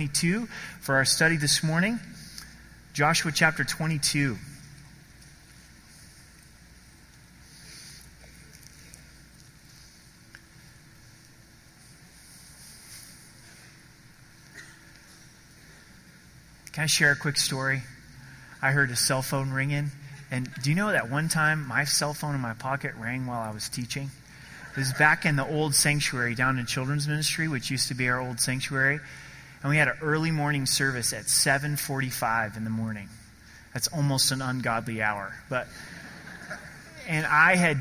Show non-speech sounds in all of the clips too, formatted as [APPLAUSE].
22 for our study this morning. Joshua chapter 22. Can I share a quick story? I heard a cell phone ringing. And do you know that one time my cell phone in my pocket rang while I was teaching? It was back in the old sanctuary down in children's ministry, which used to be our old sanctuary and we had an early morning service at 7:45 in the morning. That's almost an ungodly hour, but and I had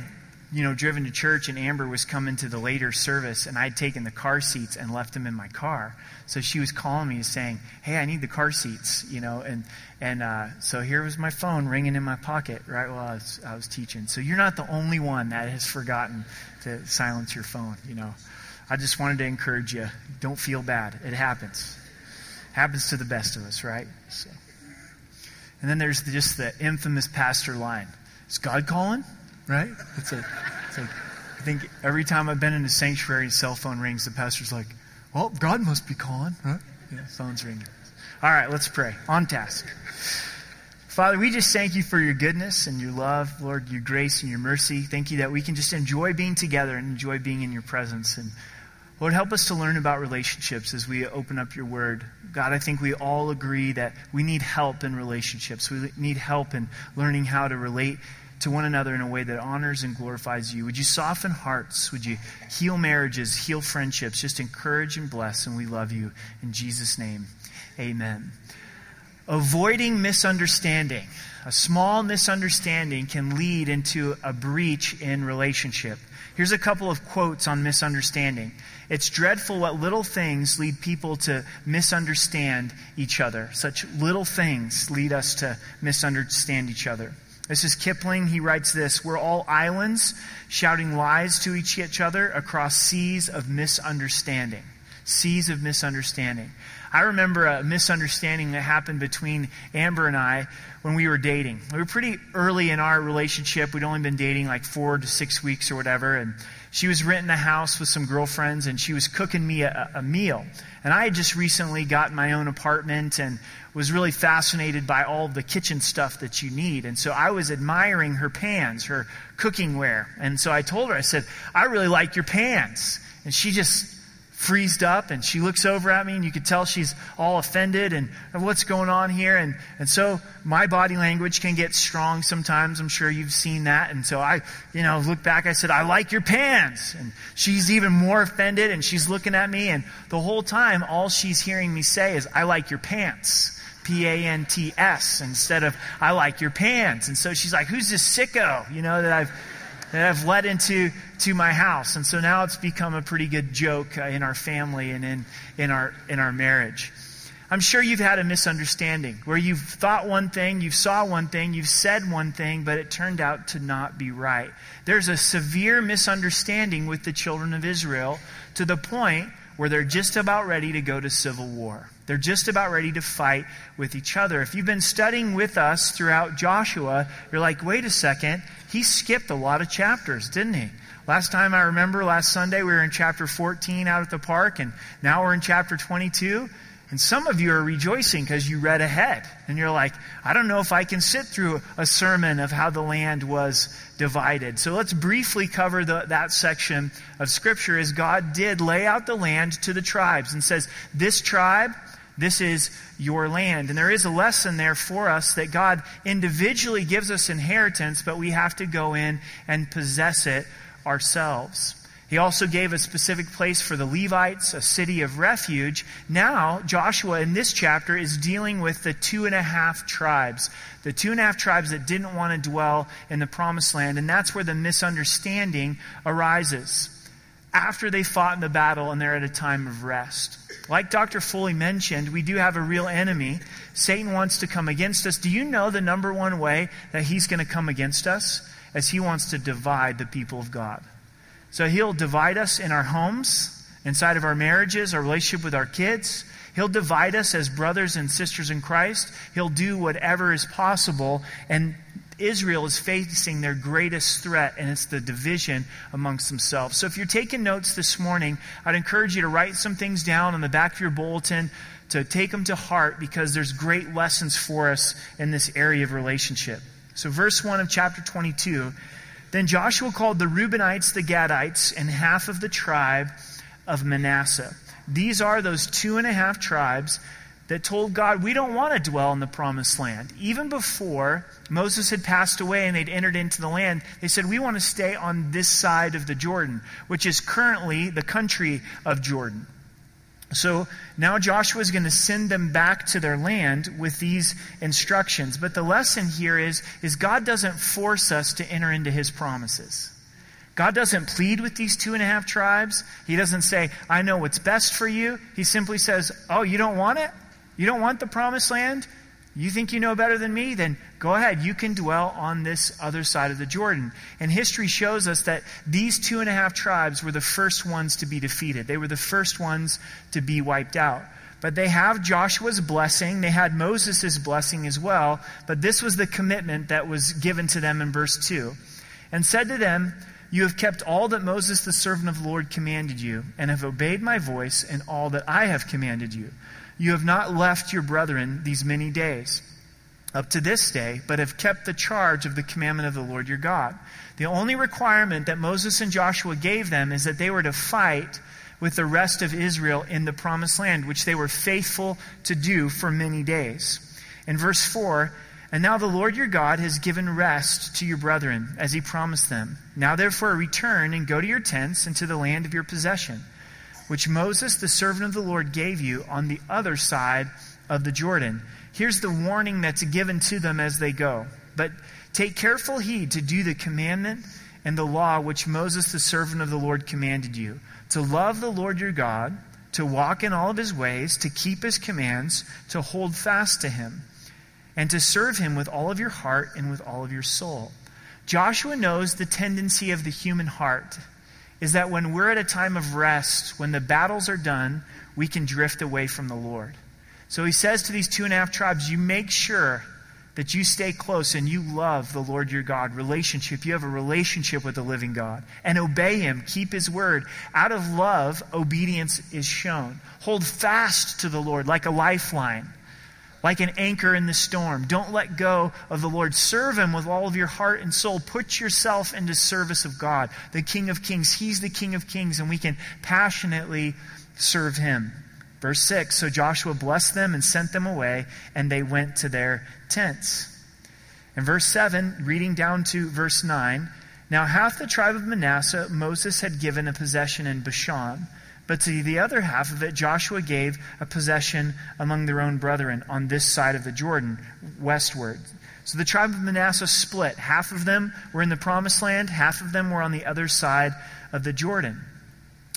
you know driven to church and Amber was coming to the later service and I'd taken the car seats and left them in my car. So she was calling me saying, "Hey, I need the car seats," you know, and and uh, so here was my phone ringing in my pocket right while I was, I was teaching. So you're not the only one that has forgotten to silence your phone, you know. I just wanted to encourage you. Don't feel bad. It happens. Happens to the best of us, right? So. And then there's just the infamous pastor line. Is God calling? Right? It's, a, it's like, I think every time I've been in a sanctuary, and cell phone rings, the pastor's like, well, God must be calling, right? Yeah, phone's ringing. All right, let's pray. On task. Father, we just thank you for your goodness and your love, Lord, your grace and your mercy. Thank you that we can just enjoy being together and enjoy being in your presence. And Lord, help us to learn about relationships as we open up your word. God, I think we all agree that we need help in relationships. We need help in learning how to relate to one another in a way that honors and glorifies you. Would you soften hearts? Would you heal marriages, heal friendships? Just encourage and bless, and we love you. In Jesus' name, amen. Avoiding misunderstanding. A small misunderstanding can lead into a breach in relationship. Here's a couple of quotes on misunderstanding. It's dreadful what little things lead people to misunderstand each other. Such little things lead us to misunderstand each other. This is Kipling. He writes this We're all islands shouting lies to each other across seas of misunderstanding. Seas of misunderstanding. I remember a misunderstanding that happened between Amber and I when we were dating. We were pretty early in our relationship. We'd only been dating like four to six weeks or whatever. And she was renting a house with some girlfriends and she was cooking me a, a meal. And I had just recently gotten my own apartment and was really fascinated by all the kitchen stuff that you need. And so I was admiring her pans, her cooking ware. And so I told her, I said, I really like your pans. And she just freezed up and she looks over at me and you could tell she's all offended and what's going on here? And, and so my body language can get strong sometimes. I'm sure you've seen that. And so i you know look back. I said i like your pants. And she's even more offended and she's looking at me. And the whole time all she's hearing me say is i like your pants. P-a-n-t-s instead of i like your pants. And so she's like who's this sicko you know that i've that I've led into to my house. And so now it's become a pretty good joke uh, in our family and in, in, our, in our marriage. I'm sure you've had a misunderstanding where you've thought one thing, you've saw one thing, you've said one thing, but it turned out to not be right. There's a severe misunderstanding with the children of Israel to the point where they're just about ready to go to civil war. They're just about ready to fight with each other. If you've been studying with us throughout Joshua, you're like, wait a second, he skipped a lot of chapters, didn't he? Last time I remember, last Sunday, we were in chapter 14 out at the park, and now we're in chapter 22. And some of you are rejoicing because you read ahead. And you're like, I don't know if I can sit through a sermon of how the land was divided. So let's briefly cover the, that section of Scripture as God did lay out the land to the tribes and says, This tribe this is your land. And there is a lesson there for us that God individually gives us inheritance, but we have to go in and possess it ourselves. He also gave a specific place for the Levites, a city of refuge. Now, Joshua in this chapter is dealing with the two and a half tribes. The two and a half tribes that didn't want to dwell in the promised land. And that's where the misunderstanding arises. After they fought in the battle and they're at a time of rest. Like Dr. Foley mentioned, we do have a real enemy. Satan wants to come against us. Do you know the number one way that he's going to come against us? As he wants to divide the people of God. So he'll divide us in our homes, inside of our marriages, our relationship with our kids. He'll divide us as brothers and sisters in Christ. He'll do whatever is possible. And Israel is facing their greatest threat, and it's the division amongst themselves. So if you're taking notes this morning, I'd encourage you to write some things down on the back of your bulletin. to take them to heart because there's great lessons for us in this area of relationship. So, verse 1 of chapter 22 Then Joshua called the Reubenites, the Gadites, and half of the tribe of Manasseh. These are those two and a half tribes that told God, We don't want to dwell in the promised land. Even before Moses had passed away and they'd entered into the land, they said, We want to stay on this side of the Jordan, which is currently the country of Jordan. So now Joshua is going to send them back to their land with these instructions. But the lesson here is, is God doesn't force us to enter into his promises. God doesn't plead with these two and a half tribes. He doesn't say, I know what's best for you. He simply says, Oh, you don't want it? You don't want the promised land? You think you know better than me? Then go ahead. You can dwell on this other side of the Jordan. And history shows us that these two and a half tribes were the first ones to be defeated. They were the first ones to be wiped out. But they have Joshua's blessing. They had Moses' blessing as well. But this was the commitment that was given to them in verse 2. And said to them, You have kept all that Moses, the servant of the Lord, commanded you, and have obeyed my voice in all that I have commanded you. You have not left your brethren these many days up to this day, but have kept the charge of the commandment of the Lord your God. The only requirement that Moses and Joshua gave them is that they were to fight with the rest of Israel in the promised land, which they were faithful to do for many days. In verse 4, and now the Lord your God has given rest to your brethren, as he promised them. Now therefore return and go to your tents and to the land of your possession which Moses, the servant of the Lord, gave you on the other side of the Jordan. Here's the warning that's given to them as they go. But take careful heed to do the commandment and the law which Moses, the servant of the Lord, commanded you to love the Lord your God, to walk in all of his ways, to keep his commands, to hold fast to him, and to serve him with all of your heart and with all of your soul. Joshua knows the tendency of the human heart is that when we're at a time of rest, when the battles are done, we can drift away from the Lord. So he says to these two and a half tribes, you make sure that you stay close and you love the Lord your God. Relationship. You have a relationship with the living God. And obey him. Keep his word. Out of love, obedience is shown. Hold fast to the Lord like a lifeline like an anchor in the storm. Don't let go of the Lord. Serve Him with all of your heart and soul. Put yourself into service of God, the King of Kings. He's the King of Kings, and we can passionately serve Him. Verse 6 So Joshua blessed them and sent them away, and they went to their tents. In verse 7, reading down to verse 9, Now half the tribe of Manasseh Moses had given a possession in Bashan but to the other half of it, Joshua gave a possession among their own brethren on this side of the Jordan, westward. So the tribe of Manasseh split. Half of them were in the promised land, half of them were on the other side of the Jordan.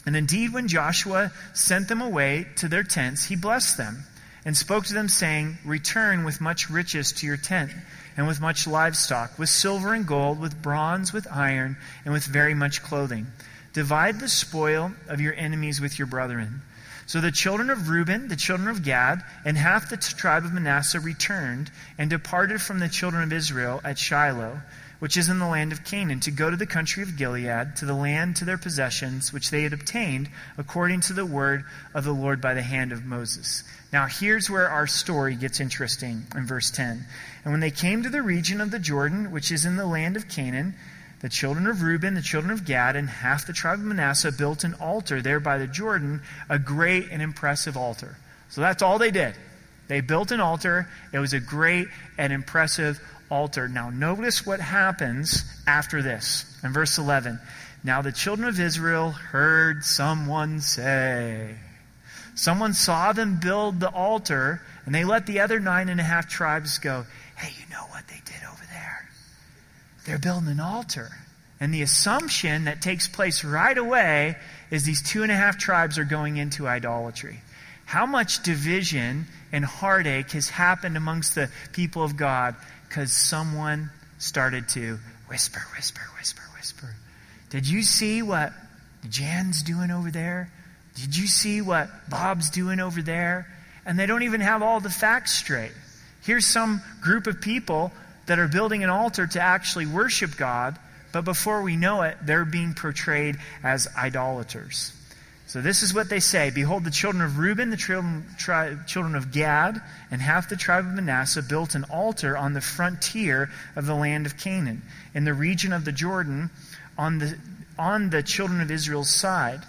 And indeed, when Joshua sent them away to their tents, he blessed them and spoke to them, saying, Return with much riches to your tent, and with much livestock, with silver and gold, with bronze, with iron, and with very much clothing. Divide the spoil of your enemies with your brethren. So the children of Reuben, the children of Gad, and half the tribe of Manasseh returned and departed from the children of Israel at Shiloh, which is in the land of Canaan, to go to the country of Gilead, to the land to their possessions, which they had obtained according to the word of the Lord by the hand of Moses. Now here's where our story gets interesting in verse 10. And when they came to the region of the Jordan, which is in the land of Canaan, the children of Reuben, the children of Gad, and half the tribe of Manasseh built an altar there by the Jordan, a great and impressive altar. So that's all they did. They built an altar. It was a great and impressive altar. Now, notice what happens after this. In verse 11, now the children of Israel heard someone say, Someone saw them build the altar, and they let the other nine and a half tribes go, Hey, you know what they did? They're building an altar. And the assumption that takes place right away is these two and a half tribes are going into idolatry. How much division and heartache has happened amongst the people of God because someone started to whisper, whisper, whisper, whisper. Did you see what Jan's doing over there? Did you see what Bob's doing over there? And they don't even have all the facts straight. Here's some group of people that are building an altar to actually worship God, but before we know it, they're being portrayed as idolaters. So this is what they say Behold, the children of Reuben, the children, tri- children of Gad, and half the tribe of Manasseh built an altar on the frontier of the land of Canaan, in the region of the Jordan, on the, on the children of Israel's side.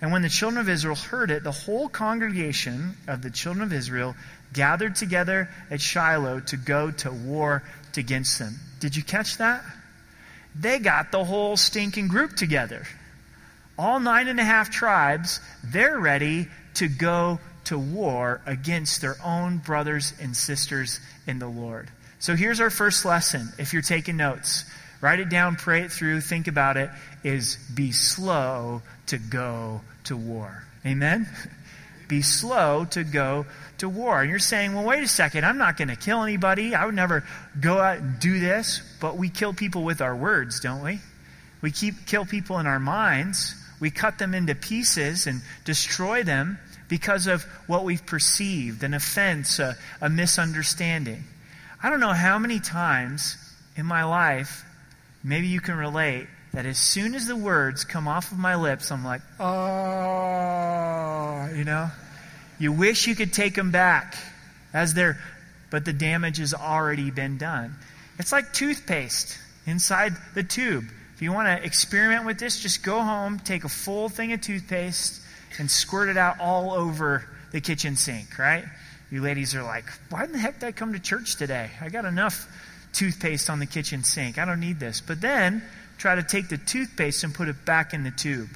And when the children of Israel heard it, the whole congregation of the children of Israel gathered together at Shiloh to go to war against them. Did you catch that? They got the whole stinking group together. All nine and a half tribes, they're ready to go to war against their own brothers and sisters in the Lord. So here's our first lesson. If you're taking notes, write it down, pray it through, think about it, is be slow to go to war. Amen? [LAUGHS] Be slow to go to war. And you're saying, well, wait a second, I'm not going to kill anybody. I would never go out and do this. But we kill people with our words, don't we? We keep, kill people in our minds. We cut them into pieces and destroy them because of what we've perceived an offense, a, a misunderstanding. I don't know how many times in my life, maybe you can relate, that as soon as the words come off of my lips, I'm like, oh, you know? You wish you could take them back as they're, but the damage has already been done. It's like toothpaste inside the tube. If you want to experiment with this, just go home, take a full thing of toothpaste, and squirt it out all over the kitchen sink, right? You ladies are like, why in the heck did I come to church today? I got enough toothpaste on the kitchen sink. I don't need this. But then try to take the toothpaste and put it back in the tube.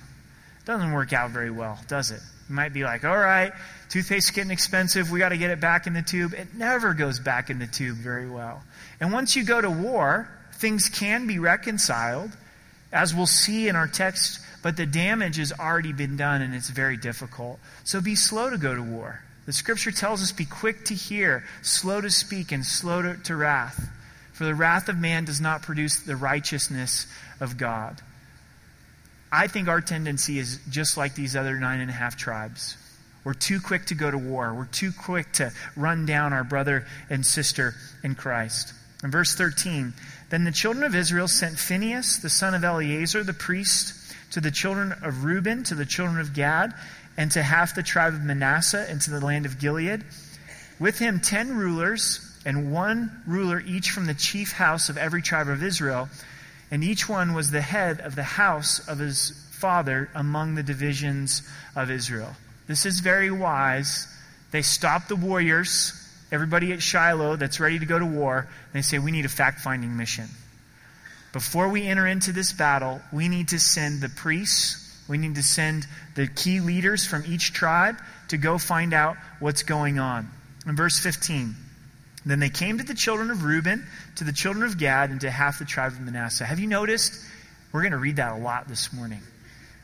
Doesn't work out very well, does it? You might be like, all right, toothpaste's getting expensive. We got to get it back in the tube. It never goes back in the tube very well. And once you go to war, things can be reconciled, as we'll see in our text, but the damage has already been done and it's very difficult. So be slow to go to war. The scripture tells us be quick to hear, slow to speak, and slow to, to wrath. For the wrath of man does not produce the righteousness of God. I think our tendency is just like these other nine and a half tribes. We're too quick to go to war. We're too quick to run down our brother and sister in Christ. In verse 13, then the children of Israel sent Phinehas, the son of Eleazar, the priest, to the children of Reuben, to the children of Gad, and to half the tribe of Manasseh, and to the land of Gilead. With him ten rulers, and one ruler each from the chief house of every tribe of Israel and each one was the head of the house of his father among the divisions of Israel. This is very wise. They stop the warriors, everybody at Shiloh that's ready to go to war, they say, We need a fact finding mission. Before we enter into this battle, we need to send the priests, we need to send the key leaders from each tribe to go find out what's going on. In verse 15, then they came to the children of Reuben, to the children of Gad, and to half the tribe of Manasseh. Have you noticed? We're going to read that a lot this morning.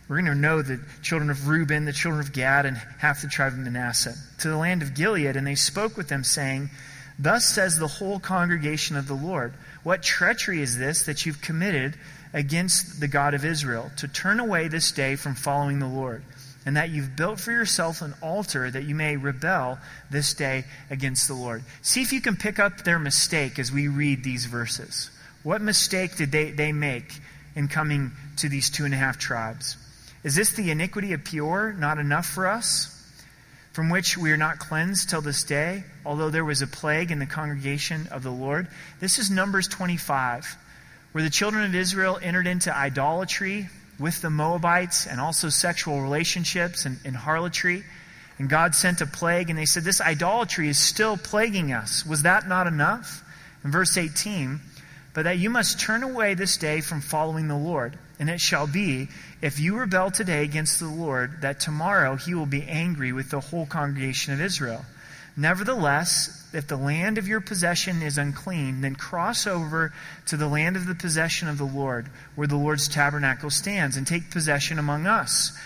We're going to know the children of Reuben, the children of Gad, and half the tribe of Manasseh, to the land of Gilead, and they spoke with them, saying, Thus says the whole congregation of the Lord, What treachery is this that you've committed against the God of Israel, to turn away this day from following the Lord? And that you've built for yourself an altar that you may rebel this day against the Lord. See if you can pick up their mistake as we read these verses. What mistake did they, they make in coming to these two and a half tribes? Is this the iniquity of Peor not enough for us? From which we are not cleansed till this day, although there was a plague in the congregation of the Lord. This is Numbers 25, where the children of Israel entered into idolatry with the Moabites and also sexual relationships and, and harlotry. And God sent a plague, and they said, This idolatry is still plaguing us. Was that not enough? In verse 18, but that you must turn away this day from following the Lord. And it shall be, if you rebel today against the Lord, that tomorrow he will be angry with the whole congregation of Israel. Nevertheless, if the land of your possession is unclean, then cross over to the land of the possession of the Lord, where the Lord's tabernacle stands, and take possession among us.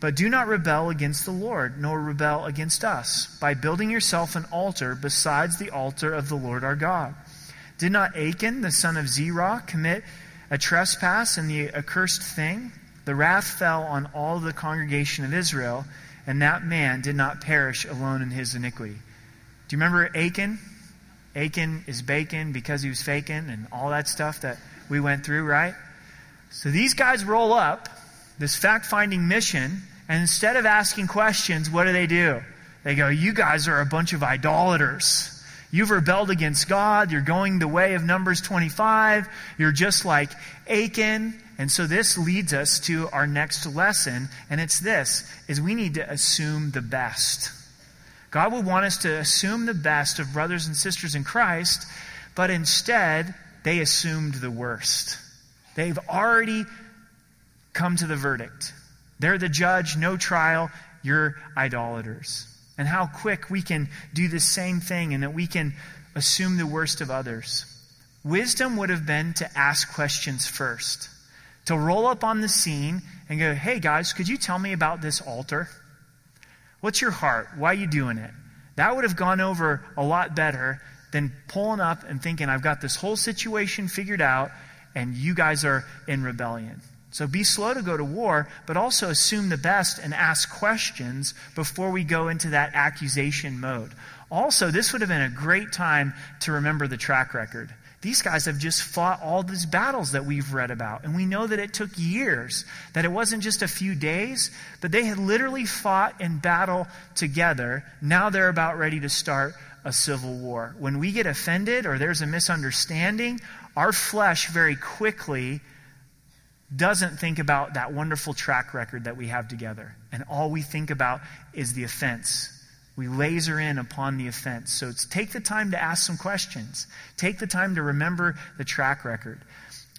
But do not rebel against the Lord, nor rebel against us, by building yourself an altar besides the altar of the Lord our God. Did not Achan, the son of Zerah, commit a trespass in the accursed thing? The wrath fell on all the congregation of Israel, and that man did not perish alone in his iniquity. Do you remember Achan? Achan is bacon because he was faking and all that stuff that we went through, right? So these guys roll up this fact finding mission And instead of asking questions, what do they do? They go, You guys are a bunch of idolaters. You've rebelled against God. You're going the way of Numbers 25. You're just like Achan. And so this leads us to our next lesson, and it's this, is we need to assume the best. God would want us to assume the best of brothers and sisters in Christ, but instead, they assumed the worst. They've already come to the verdict. They're the judge, no trial, you're idolaters. And how quick we can do the same thing and that we can assume the worst of others. Wisdom would have been to ask questions first, to roll up on the scene and go, hey guys, could you tell me about this altar? What's your heart? Why are you doing it? That would have gone over a lot better than pulling up and thinking, I've got this whole situation figured out and you guys are in rebellion. So be slow to go to war, but also assume the best and ask questions before we go into that accusation mode. Also, this would have been a great time to remember the track record. These guys have just fought all these battles that we've read about. And we know that it took years, that it wasn't just a few days, but they had literally fought in battle together. Now they're about ready to start a civil war. When we get offended or there's a misunderstanding, our flesh very quickly doesn't think about that wonderful track record that we have together. And all we think about is the offense. We laser in upon the offense. So it's take the time to ask some questions. Take the time to remember the track record.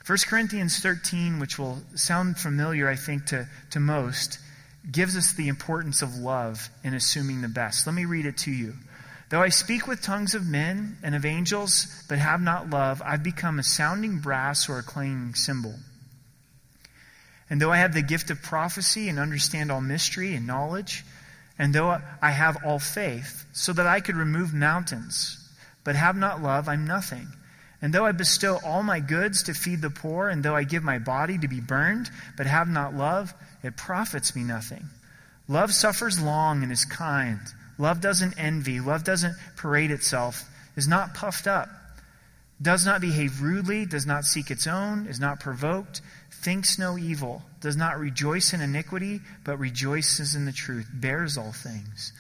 1 Corinthians 13, which will sound familiar, I think, to, to most, gives us the importance of love in assuming the best. Let me read it to you. Though I speak with tongues of men and of angels, but have not love, I've become a sounding brass or a clanging cymbal. And though I have the gift of prophecy and understand all mystery and knowledge, and though I have all faith, so that I could remove mountains, but have not love, I'm nothing. And though I bestow all my goods to feed the poor, and though I give my body to be burned, but have not love, it profits me nothing. Love suffers long and is kind. Love doesn't envy. Love doesn't parade itself, is not puffed up, does not behave rudely, does not seek its own, is not provoked thinks no evil, does not rejoice in iniquity, but rejoices in the truth, bears all things,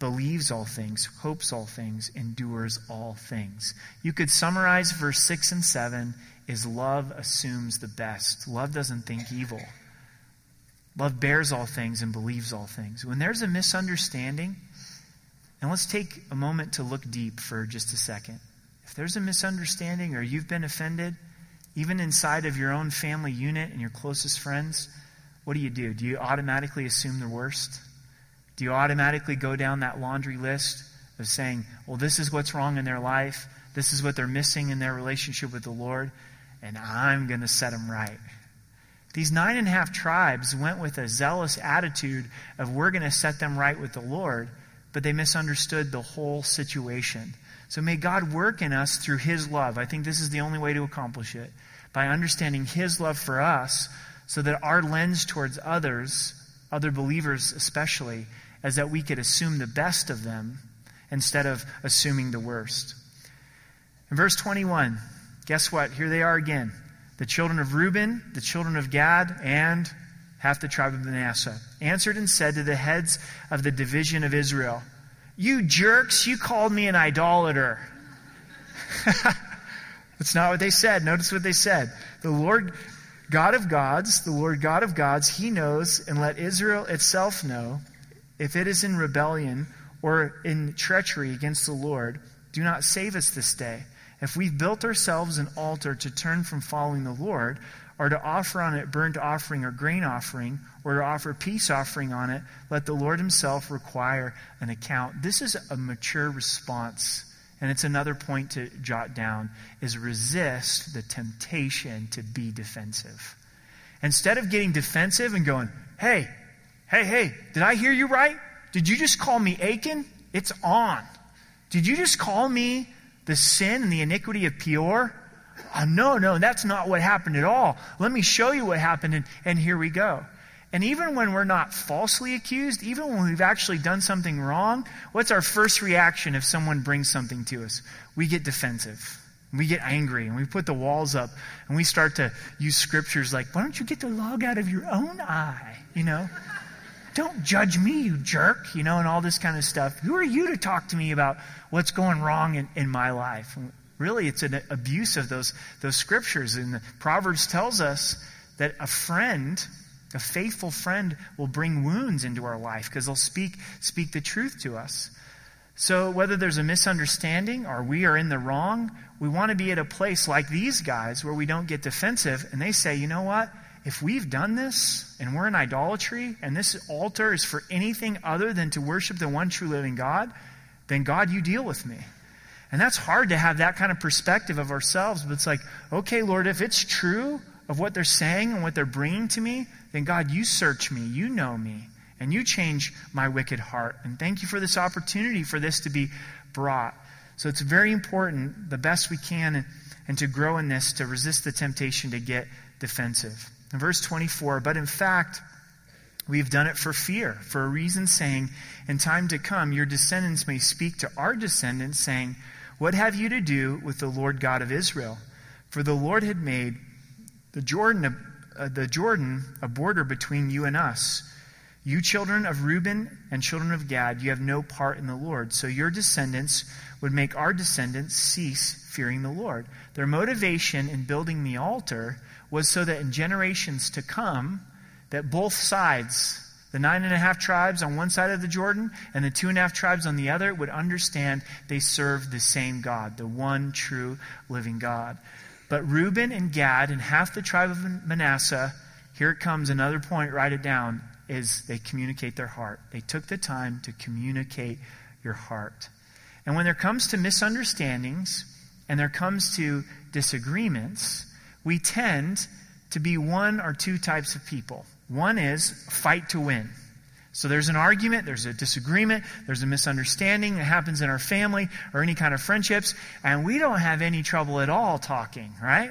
believes all things, hopes all things, endures all things. You could summarize verse 6 and 7 is love assumes the best. Love doesn't think evil. Love bears all things and believes all things. When there's a misunderstanding, and let's take a moment to look deep for just a second. If there's a misunderstanding or you've been offended, even inside of your own family unit and your closest friends, what do you do? Do you automatically assume the worst? Do you automatically go down that laundry list of saying, well, this is what's wrong in their life, this is what they're missing in their relationship with the Lord, and I'm going to set them right? These nine and a half tribes went with a zealous attitude of we're going to set them right with the Lord, but they misunderstood the whole situation. So may God work in us through His love. I think this is the only way to accomplish it. By understanding His love for us, so that our lens towards others, other believers especially, is that we could assume the best of them instead of assuming the worst. In verse 21, guess what? Here they are again. The children of Reuben, the children of Gad, and half the tribe of Manasseh answered and said to the heads of the division of Israel, you jerks, you called me an idolater. [LAUGHS] That's not what they said. Notice what they said. The Lord God of gods, the Lord God of gods, he knows, and let Israel itself know if it is in rebellion or in treachery against the Lord. Do not save us this day. If we've built ourselves an altar to turn from following the Lord, or to offer on it burnt offering or grain offering, or to offer peace offering on it, let the Lord Himself require an account. This is a mature response. And it's another point to jot down is resist the temptation to be defensive. Instead of getting defensive and going, hey, hey, hey, did I hear you right? Did you just call me Achan? It's on. Did you just call me the sin and the iniquity of Peor? Oh, no, no, that's not what happened at all. Let me show you what happened, and, and here we go. And even when we're not falsely accused, even when we've actually done something wrong, what's our first reaction if someone brings something to us? We get defensive. We get angry and we put the walls up and we start to use scriptures like, why don't you get the log out of your own eye? You know? [LAUGHS] don't judge me, you jerk, you know, and all this kind of stuff. Who are you to talk to me about what's going wrong in, in my life? Really, it's an abuse of those, those scriptures. And Proverbs tells us that a friend, a faithful friend, will bring wounds into our life because they'll speak, speak the truth to us. So, whether there's a misunderstanding or we are in the wrong, we want to be at a place like these guys where we don't get defensive and they say, you know what? If we've done this and we're in idolatry and this altar is for anything other than to worship the one true living God, then God, you deal with me. And that's hard to have that kind of perspective of ourselves, but it's like, okay, Lord, if it's true of what they're saying and what they're bringing to me, then God, you search me, you know me and you change my wicked heart. And thank you for this opportunity for this to be brought. So it's very important, the best we can, and, and to grow in this, to resist the temptation to get defensive. In verse 24, but in fact, we've done it for fear, for a reason saying, in time to come, your descendants may speak to our descendants, saying, What have you to do with the Lord God of Israel? For the Lord had made the Jordan, uh, the Jordan a border between you and us you children of Reuben and children of Gad, you have no part in the Lord. So your descendants would make our descendants cease fearing the Lord. Their motivation in building the altar was so that in generations to come, that both sides, the nine and a half tribes on one side of the Jordan and the two and a half tribes on the other, would understand they serve the same God, the one true living God. But Reuben and Gad and half the tribe of Manasseh, here it comes, another point, write it down is they communicate their heart. They took the time to communicate your heart. And when there comes to misunderstandings and there comes to disagreements, we tend to be one or two types of people. One is fight to win. So there's an argument, there's a disagreement, there's a misunderstanding that happens in our family or any kind of friendships, and we don't have any trouble at all talking, right?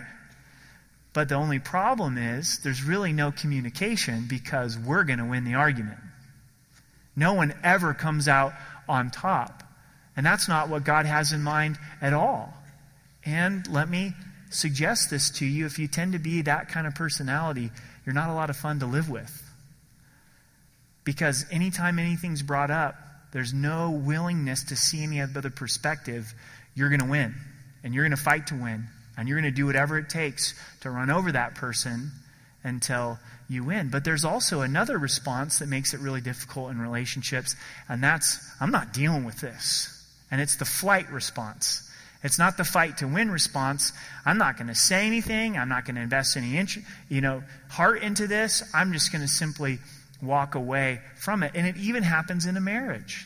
But the only problem is there's really no communication because we're going to win the argument. No one ever comes out on top. And that's not what God has in mind at all. And let me suggest this to you if you tend to be that kind of personality, you're not a lot of fun to live with. Because anytime anything's brought up, there's no willingness to see any other perspective, you're going to win. And you're going to fight to win. And you're going to do whatever it takes to run over that person until you win. But there's also another response that makes it really difficult in relationships, and that's I'm not dealing with this. And it's the flight response. It's not the fight to win response. I'm not going to say anything. I'm not going to invest any you know, heart into this. I'm just going to simply walk away from it. And it even happens in a marriage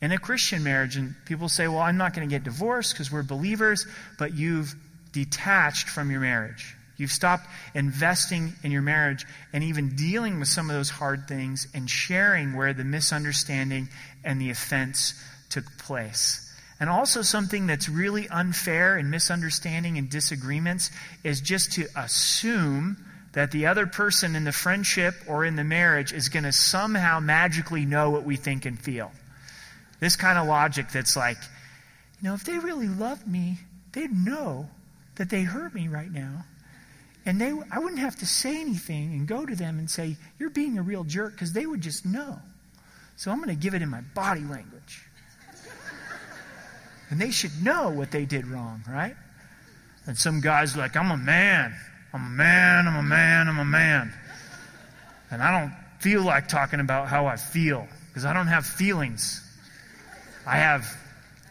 in a Christian marriage, and people say, Well, I'm not going to get divorced because we're believers, but you've detached from your marriage. You've stopped investing in your marriage and even dealing with some of those hard things and sharing where the misunderstanding and the offense took place. And also, something that's really unfair and misunderstanding and disagreements is just to assume that the other person in the friendship or in the marriage is going to somehow magically know what we think and feel. This kind of logic that's like, you know, if they really loved me, they'd know that they hurt me right now. And they, I wouldn't have to say anything and go to them and say, You're being a real jerk, because they would just know. So I'm going to give it in my body language. And they should know what they did wrong, right? And some guy's like, I'm a man. I'm a man. I'm a man. I'm a man. And I don't feel like talking about how I feel because I don't have feelings. I have,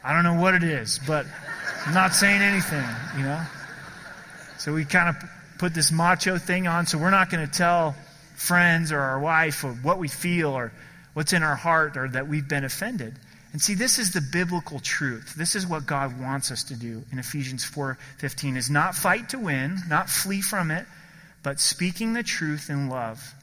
I don't know what it is, but I'm not saying anything, you know? So we kind of put this macho thing on, so we're not going to tell friends or our wife or what we feel or what's in our heart or that we've been offended. And see, this is the biblical truth. This is what God wants us to do in Ephesians 4:15 is not fight to win, not flee from it, but speaking the truth in love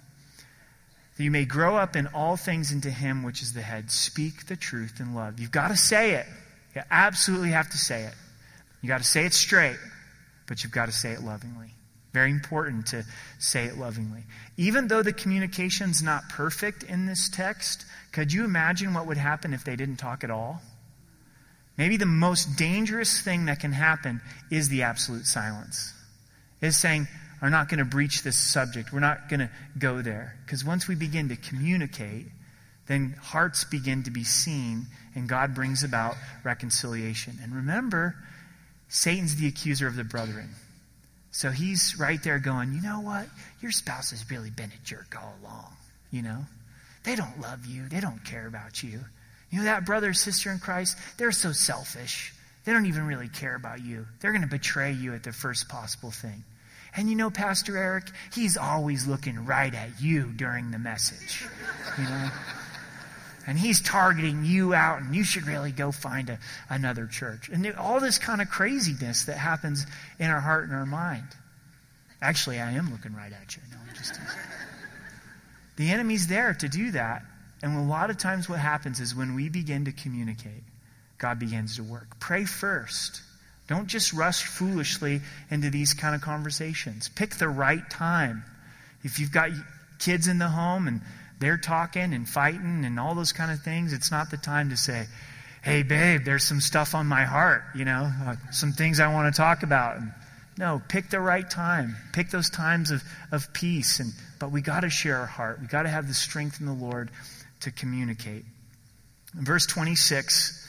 that you may grow up in all things into him which is the head. Speak the truth in love. You've got to say it. You absolutely have to say it. You got to say it straight, but you've got to say it lovingly. Very important to say it lovingly. Even though the communication's not perfect in this text, could you imagine what would happen if they didn't talk at all? Maybe the most dangerous thing that can happen is the absolute silence. Is saying, are not going to breach this subject. We're not going to go there. Because once we begin to communicate, then hearts begin to be seen, and God brings about reconciliation. And remember, Satan's the accuser of the brethren. So he's right there going, you know what? Your spouse has really been a jerk all along. You know? They don't love you. They don't care about you. You know that brother sister in Christ? They're so selfish. They don't even really care about you. They're going to betray you at the first possible thing. And you know, Pastor Eric, he's always looking right at you during the message. You know? And he's targeting you out, and you should really go find a, another church. And all this kind of craziness that happens in our heart and our mind. Actually, I am looking right at you. No, I'm just [LAUGHS] the enemy's there to do that. And a lot of times, what happens is when we begin to communicate, God begins to work. Pray first. Don't just rush foolishly into these kind of conversations. Pick the right time. If you've got kids in the home and they're talking and fighting and all those kind of things, it's not the time to say, hey, babe, there's some stuff on my heart, you know, uh, some things I want to talk about. And no, pick the right time. Pick those times of, of peace. And, but we got to share our heart. We got to have the strength in the Lord to communicate. In verse 26,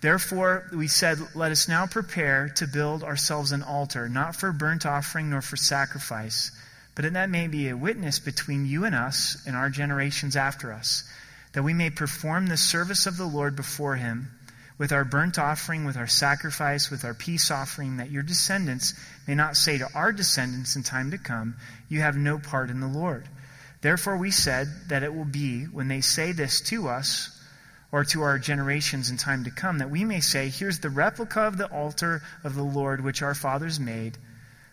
Therefore, we said, Let us now prepare to build ourselves an altar, not for burnt offering nor for sacrifice, but that may be a witness between you and us and our generations after us, that we may perform the service of the Lord before him with our burnt offering, with our sacrifice, with our peace offering, that your descendants may not say to our descendants in time to come, You have no part in the Lord. Therefore, we said that it will be, when they say this to us, or to our generations in time to come, that we may say, Here's the replica of the altar of the Lord which our fathers made,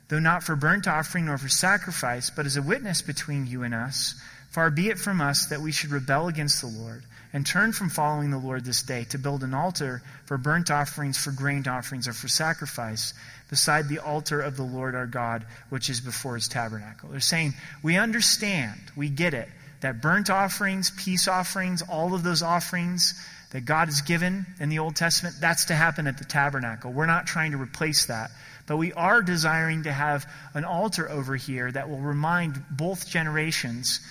though not for burnt offering nor for sacrifice, but as a witness between you and us. Far be it from us that we should rebel against the Lord, and turn from following the Lord this day to build an altar for burnt offerings, for grain offerings, or for sacrifice, beside the altar of the Lord our God, which is before his tabernacle. They're saying, We understand, we get it that burnt offerings, peace offerings, all of those offerings that God has given in the Old Testament, that's to happen at the tabernacle. We're not trying to replace that. But we are desiring to have an altar over here that will remind both generations,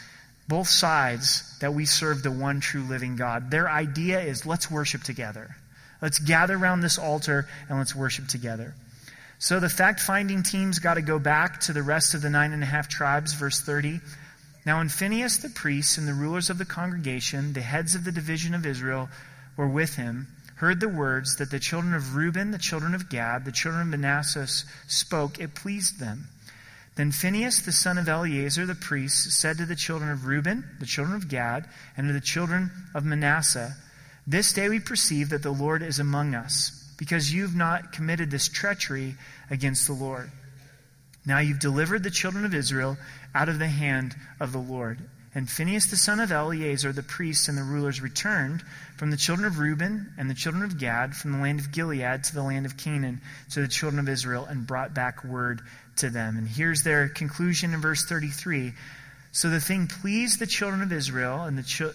both sides, that we serve the one true living God. Their idea is let's worship together. Let's gather around this altar and let's worship together. So the fact finding team's got to go back to the rest of the nine and a half tribes, verse 30. Now, when Phinehas the priest and the rulers of the congregation, the heads of the division of Israel, were with him, heard the words that the children of Reuben, the children of Gad, the children of Manasseh spoke, it pleased them. Then Phinehas, the son of Eleazar the priest, said to the children of Reuben, the children of Gad, and to the children of Manasseh, This day we perceive that the Lord is among us, because you've not committed this treachery against the Lord. Now you've delivered the children of Israel out of the hand of the Lord. And Phinehas the son of Eleazar, the priest and the rulers, returned from the children of Reuben and the children of Gad, from the land of Gilead to the land of Canaan, to the children of Israel, and brought back word to them. And here's their conclusion in verse 33. So the thing pleased the children of Israel, and the,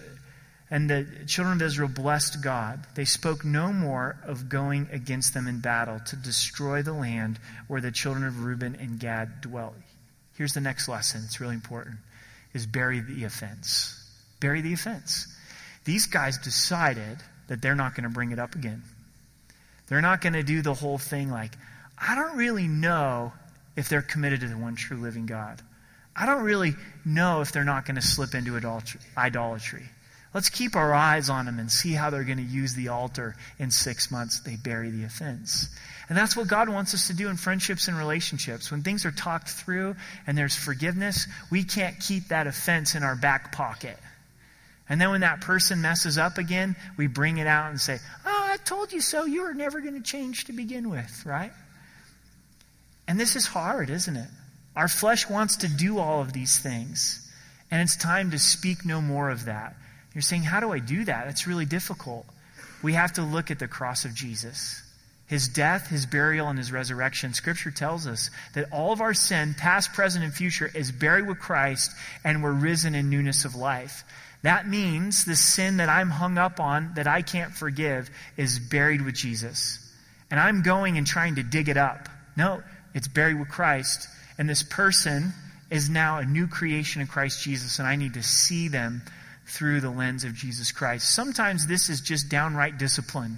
and the children of Israel blessed God. They spoke no more of going against them in battle to destroy the land where the children of Reuben and Gad dwelt. Here's the next lesson. It's really important. Is bury the offense. Bury the offense. These guys decided that they're not going to bring it up again. They're not going to do the whole thing like, I don't really know if they're committed to the one true living God. I don't really know if they're not going to slip into idolatry. Let's keep our eyes on them and see how they're going to use the altar in six months. They bury the offense. And that's what God wants us to do in friendships and relationships. When things are talked through and there's forgiveness, we can't keep that offense in our back pocket. And then when that person messes up again, we bring it out and say, Oh, I told you so. You were never going to change to begin with, right? And this is hard, isn't it? Our flesh wants to do all of these things. And it's time to speak no more of that. You're saying, How do I do that? It's really difficult. We have to look at the cross of Jesus. His death, his burial, and his resurrection. Scripture tells us that all of our sin, past, present, and future, is buried with Christ and we're risen in newness of life. That means the sin that I'm hung up on, that I can't forgive, is buried with Jesus. And I'm going and trying to dig it up. No, it's buried with Christ And this person is now a new creation in Christ Jesus, and I need to see them through the lens of Jesus Christ. Sometimes this is just downright discipline.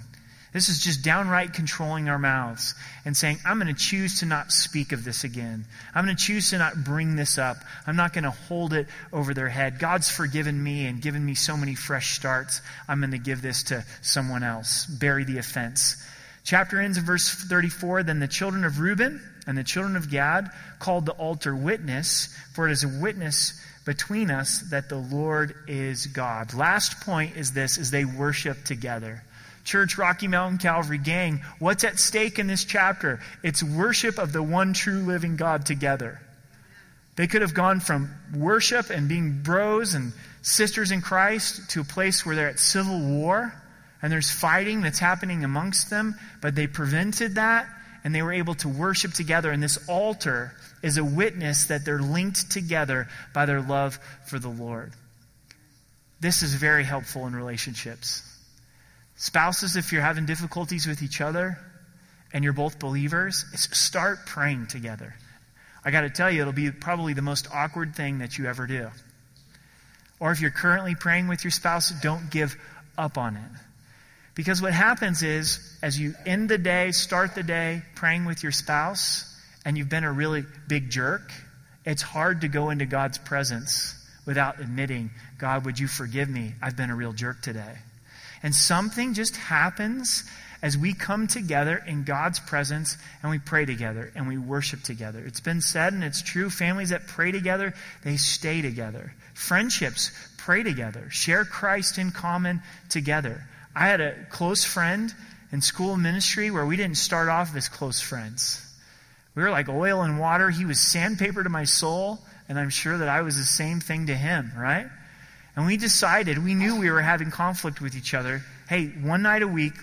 This is just downright controlling our mouths and saying, I'm going to choose to not speak of this again. I'm going to choose to not bring this up. I'm not going to hold it over their head. God's forgiven me and given me so many fresh starts. I'm going to give this to someone else. Bury the offense. Chapter ends in verse 34. Then the children of Reuben and the children of Gad called the altar witness, for it is a witness between us that the Lord is God. Last point is this, is they worship together. Church, Rocky Mountain Calvary gang, what's at stake in this chapter? It's worship of the one true living God together. They could have gone from worship and being bros and sisters in Christ to a place where they're at civil war and there's fighting that's happening amongst them, but they prevented that and they were able to worship together. And this altar is a witness that they're linked together by their love for the Lord. This is very helpful in relationships. Spouses, if you're having difficulties with each other and you're both believers, start praying together. I got to tell you, it'll be probably the most awkward thing that you ever do. Or if you're currently praying with your spouse, don't give up on it. Because what happens is, as you end the day, start the day praying with your spouse, and you've been a really big jerk, it's hard to go into God's presence without admitting, God, would you forgive me? I've been a real jerk today. And something just happens as we come together in God's presence and we pray together and we worship together. It's been said and it's true. Families that pray together, they stay together. Friendships pray together, share Christ in common together. I had a close friend in school ministry where we didn't start off as close friends. We were like oil and water. He was sandpaper to my soul, and I'm sure that I was the same thing to him, right? And we decided, we knew we were having conflict with each other. Hey, one night a week,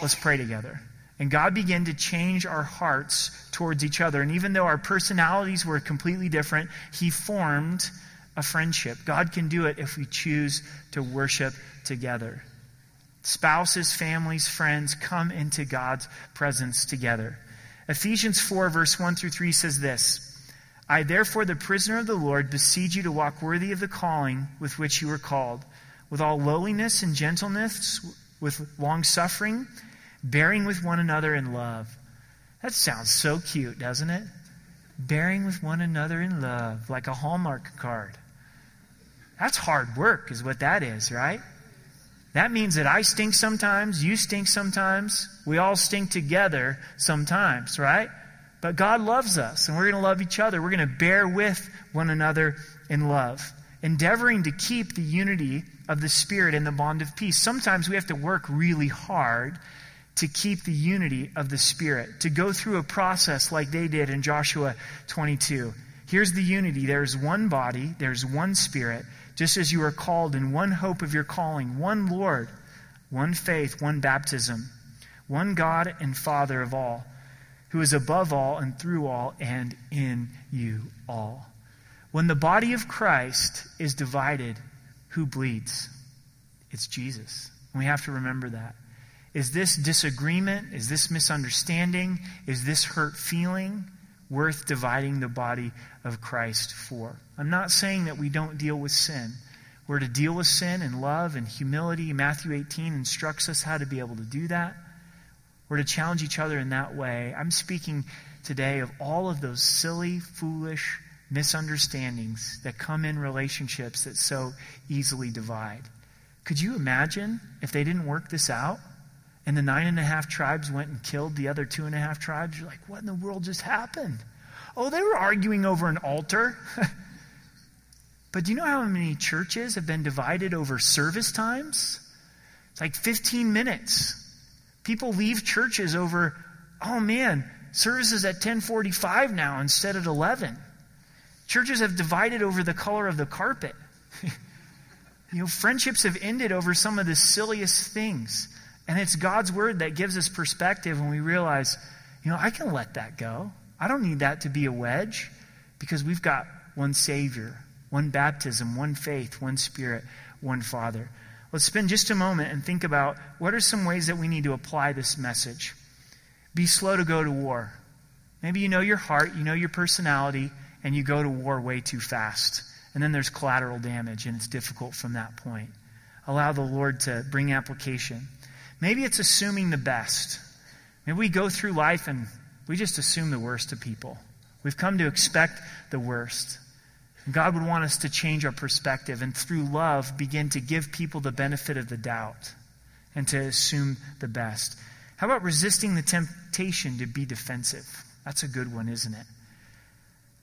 let's pray together. And God began to change our hearts towards each other. And even though our personalities were completely different, He formed a friendship. God can do it if we choose to worship together. Spouses, families, friends come into God's presence together. Ephesians 4, verse 1 through 3 says this I, therefore, the prisoner of the Lord, beseech you to walk worthy of the calling with which you were called, with all lowliness and gentleness, with long suffering, bearing with one another in love. That sounds so cute, doesn't it? Bearing with one another in love, like a Hallmark card. That's hard work, is what that is, right? That means that I stink sometimes, you stink sometimes, we all stink together sometimes, right? But God loves us, and we're going to love each other. We're going to bear with one another in love, endeavoring to keep the unity of the Spirit in the bond of peace. Sometimes we have to work really hard to keep the unity of the Spirit, to go through a process like they did in Joshua 22. Here's the unity there's one body, there's one Spirit, just as you are called in one hope of your calling, one Lord, one faith, one baptism, one God and Father of all who is above all and through all and in you all. When the body of Christ is divided, who bleeds? It's Jesus. And we have to remember that. Is this disagreement? Is this misunderstanding? Is this hurt feeling worth dividing the body of Christ for? I'm not saying that we don't deal with sin. We're to deal with sin in love and humility. Matthew 18 instructs us how to be able to do that. We're to challenge each other in that way. I'm speaking today of all of those silly, foolish misunderstandings that come in relationships that so easily divide. Could you imagine if they didn't work this out and the nine and a half tribes went and killed the other two and a half tribes? You're like, what in the world just happened? Oh, they were arguing over an altar. [LAUGHS] but do you know how many churches have been divided over service times? It's like 15 minutes. People leave churches over, oh man, services at 1045 now instead of 11. Churches have divided over the color of the carpet. [LAUGHS] you know, friendships have ended over some of the silliest things. And it's God's word that gives us perspective when we realize, you know, I can let that go. I don't need that to be a wedge because we've got one Savior, one baptism, one faith, one Spirit, one Father. Let's spend just a moment and think about what are some ways that we need to apply this message. Be slow to go to war. Maybe you know your heart, you know your personality, and you go to war way too fast. And then there's collateral damage, and it's difficult from that point. Allow the Lord to bring application. Maybe it's assuming the best. Maybe we go through life and we just assume the worst of people. We've come to expect the worst. God would want us to change our perspective and through love begin to give people the benefit of the doubt and to assume the best. How about resisting the temptation to be defensive? That's a good one, isn't it?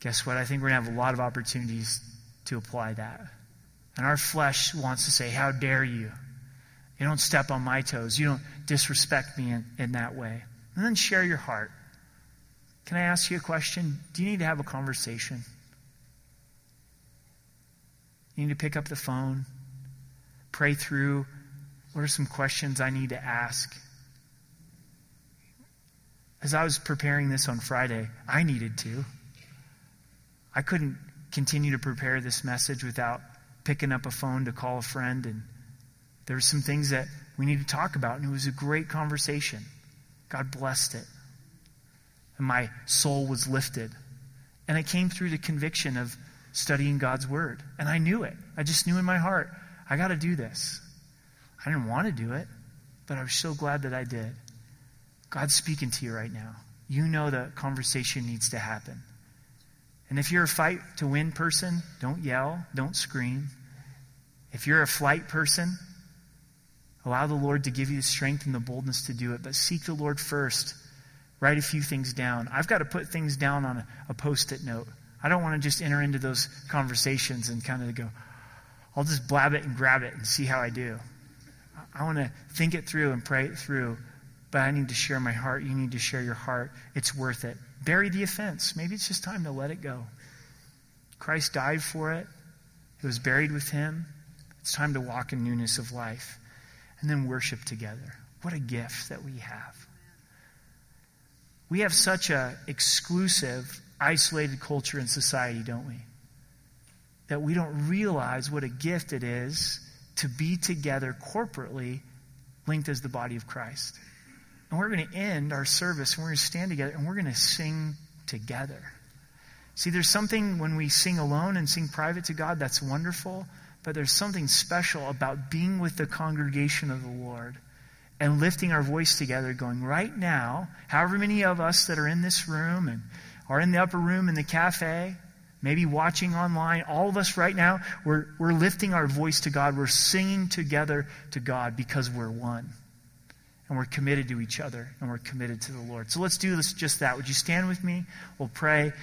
Guess what? I think we're going to have a lot of opportunities to apply that. And our flesh wants to say, How dare you? You don't step on my toes. You don't disrespect me in, in that way. And then share your heart. Can I ask you a question? Do you need to have a conversation? You need to pick up the phone, pray through what are some questions I need to ask. As I was preparing this on Friday, I needed to. I couldn't continue to prepare this message without picking up a phone to call a friend. And there were some things that we need to talk about, and it was a great conversation. God blessed it. And my soul was lifted. And it came through the conviction of studying God's Word. And I knew it. I just knew in my heart, I got to do this. I didn't want to do it, but I was so glad that I did. God's speaking to you right now. You know the conversation needs to happen. And if you're a fight to win person, don't yell, don't scream. If you're a flight person, allow the Lord to give you the strength and the boldness to do it, but seek the Lord first. Write a few things down. I've got to put things down on a, a post it note. I don't want to just enter into those conversations and kind of go, I'll just blab it and grab it and see how I do. I want to think it through and pray it through, but I need to share my heart. You need to share your heart. It's worth it. Bury the offense. Maybe it's just time to let it go. Christ died for it, it was buried with him. It's time to walk in newness of life and then worship together. What a gift that we have. We have such a exclusive, isolated culture and society, don't we? That we don't realize what a gift it is to be together corporately, linked as the body of Christ. And we're going to end our service and we're going to stand together and we're going to sing together. See, there's something when we sing alone and sing private to God that's wonderful, but there's something special about being with the congregation of the Lord and lifting our voice together, going, right now, however many of us that are in this room and are in the upper room in the cafe, maybe watching online, all of us right now, we're, we're lifting our voice to God. We're singing together to God because we're one. And we're committed to each other and we're committed to the Lord. So let's do this, just that. Would you stand with me? We'll pray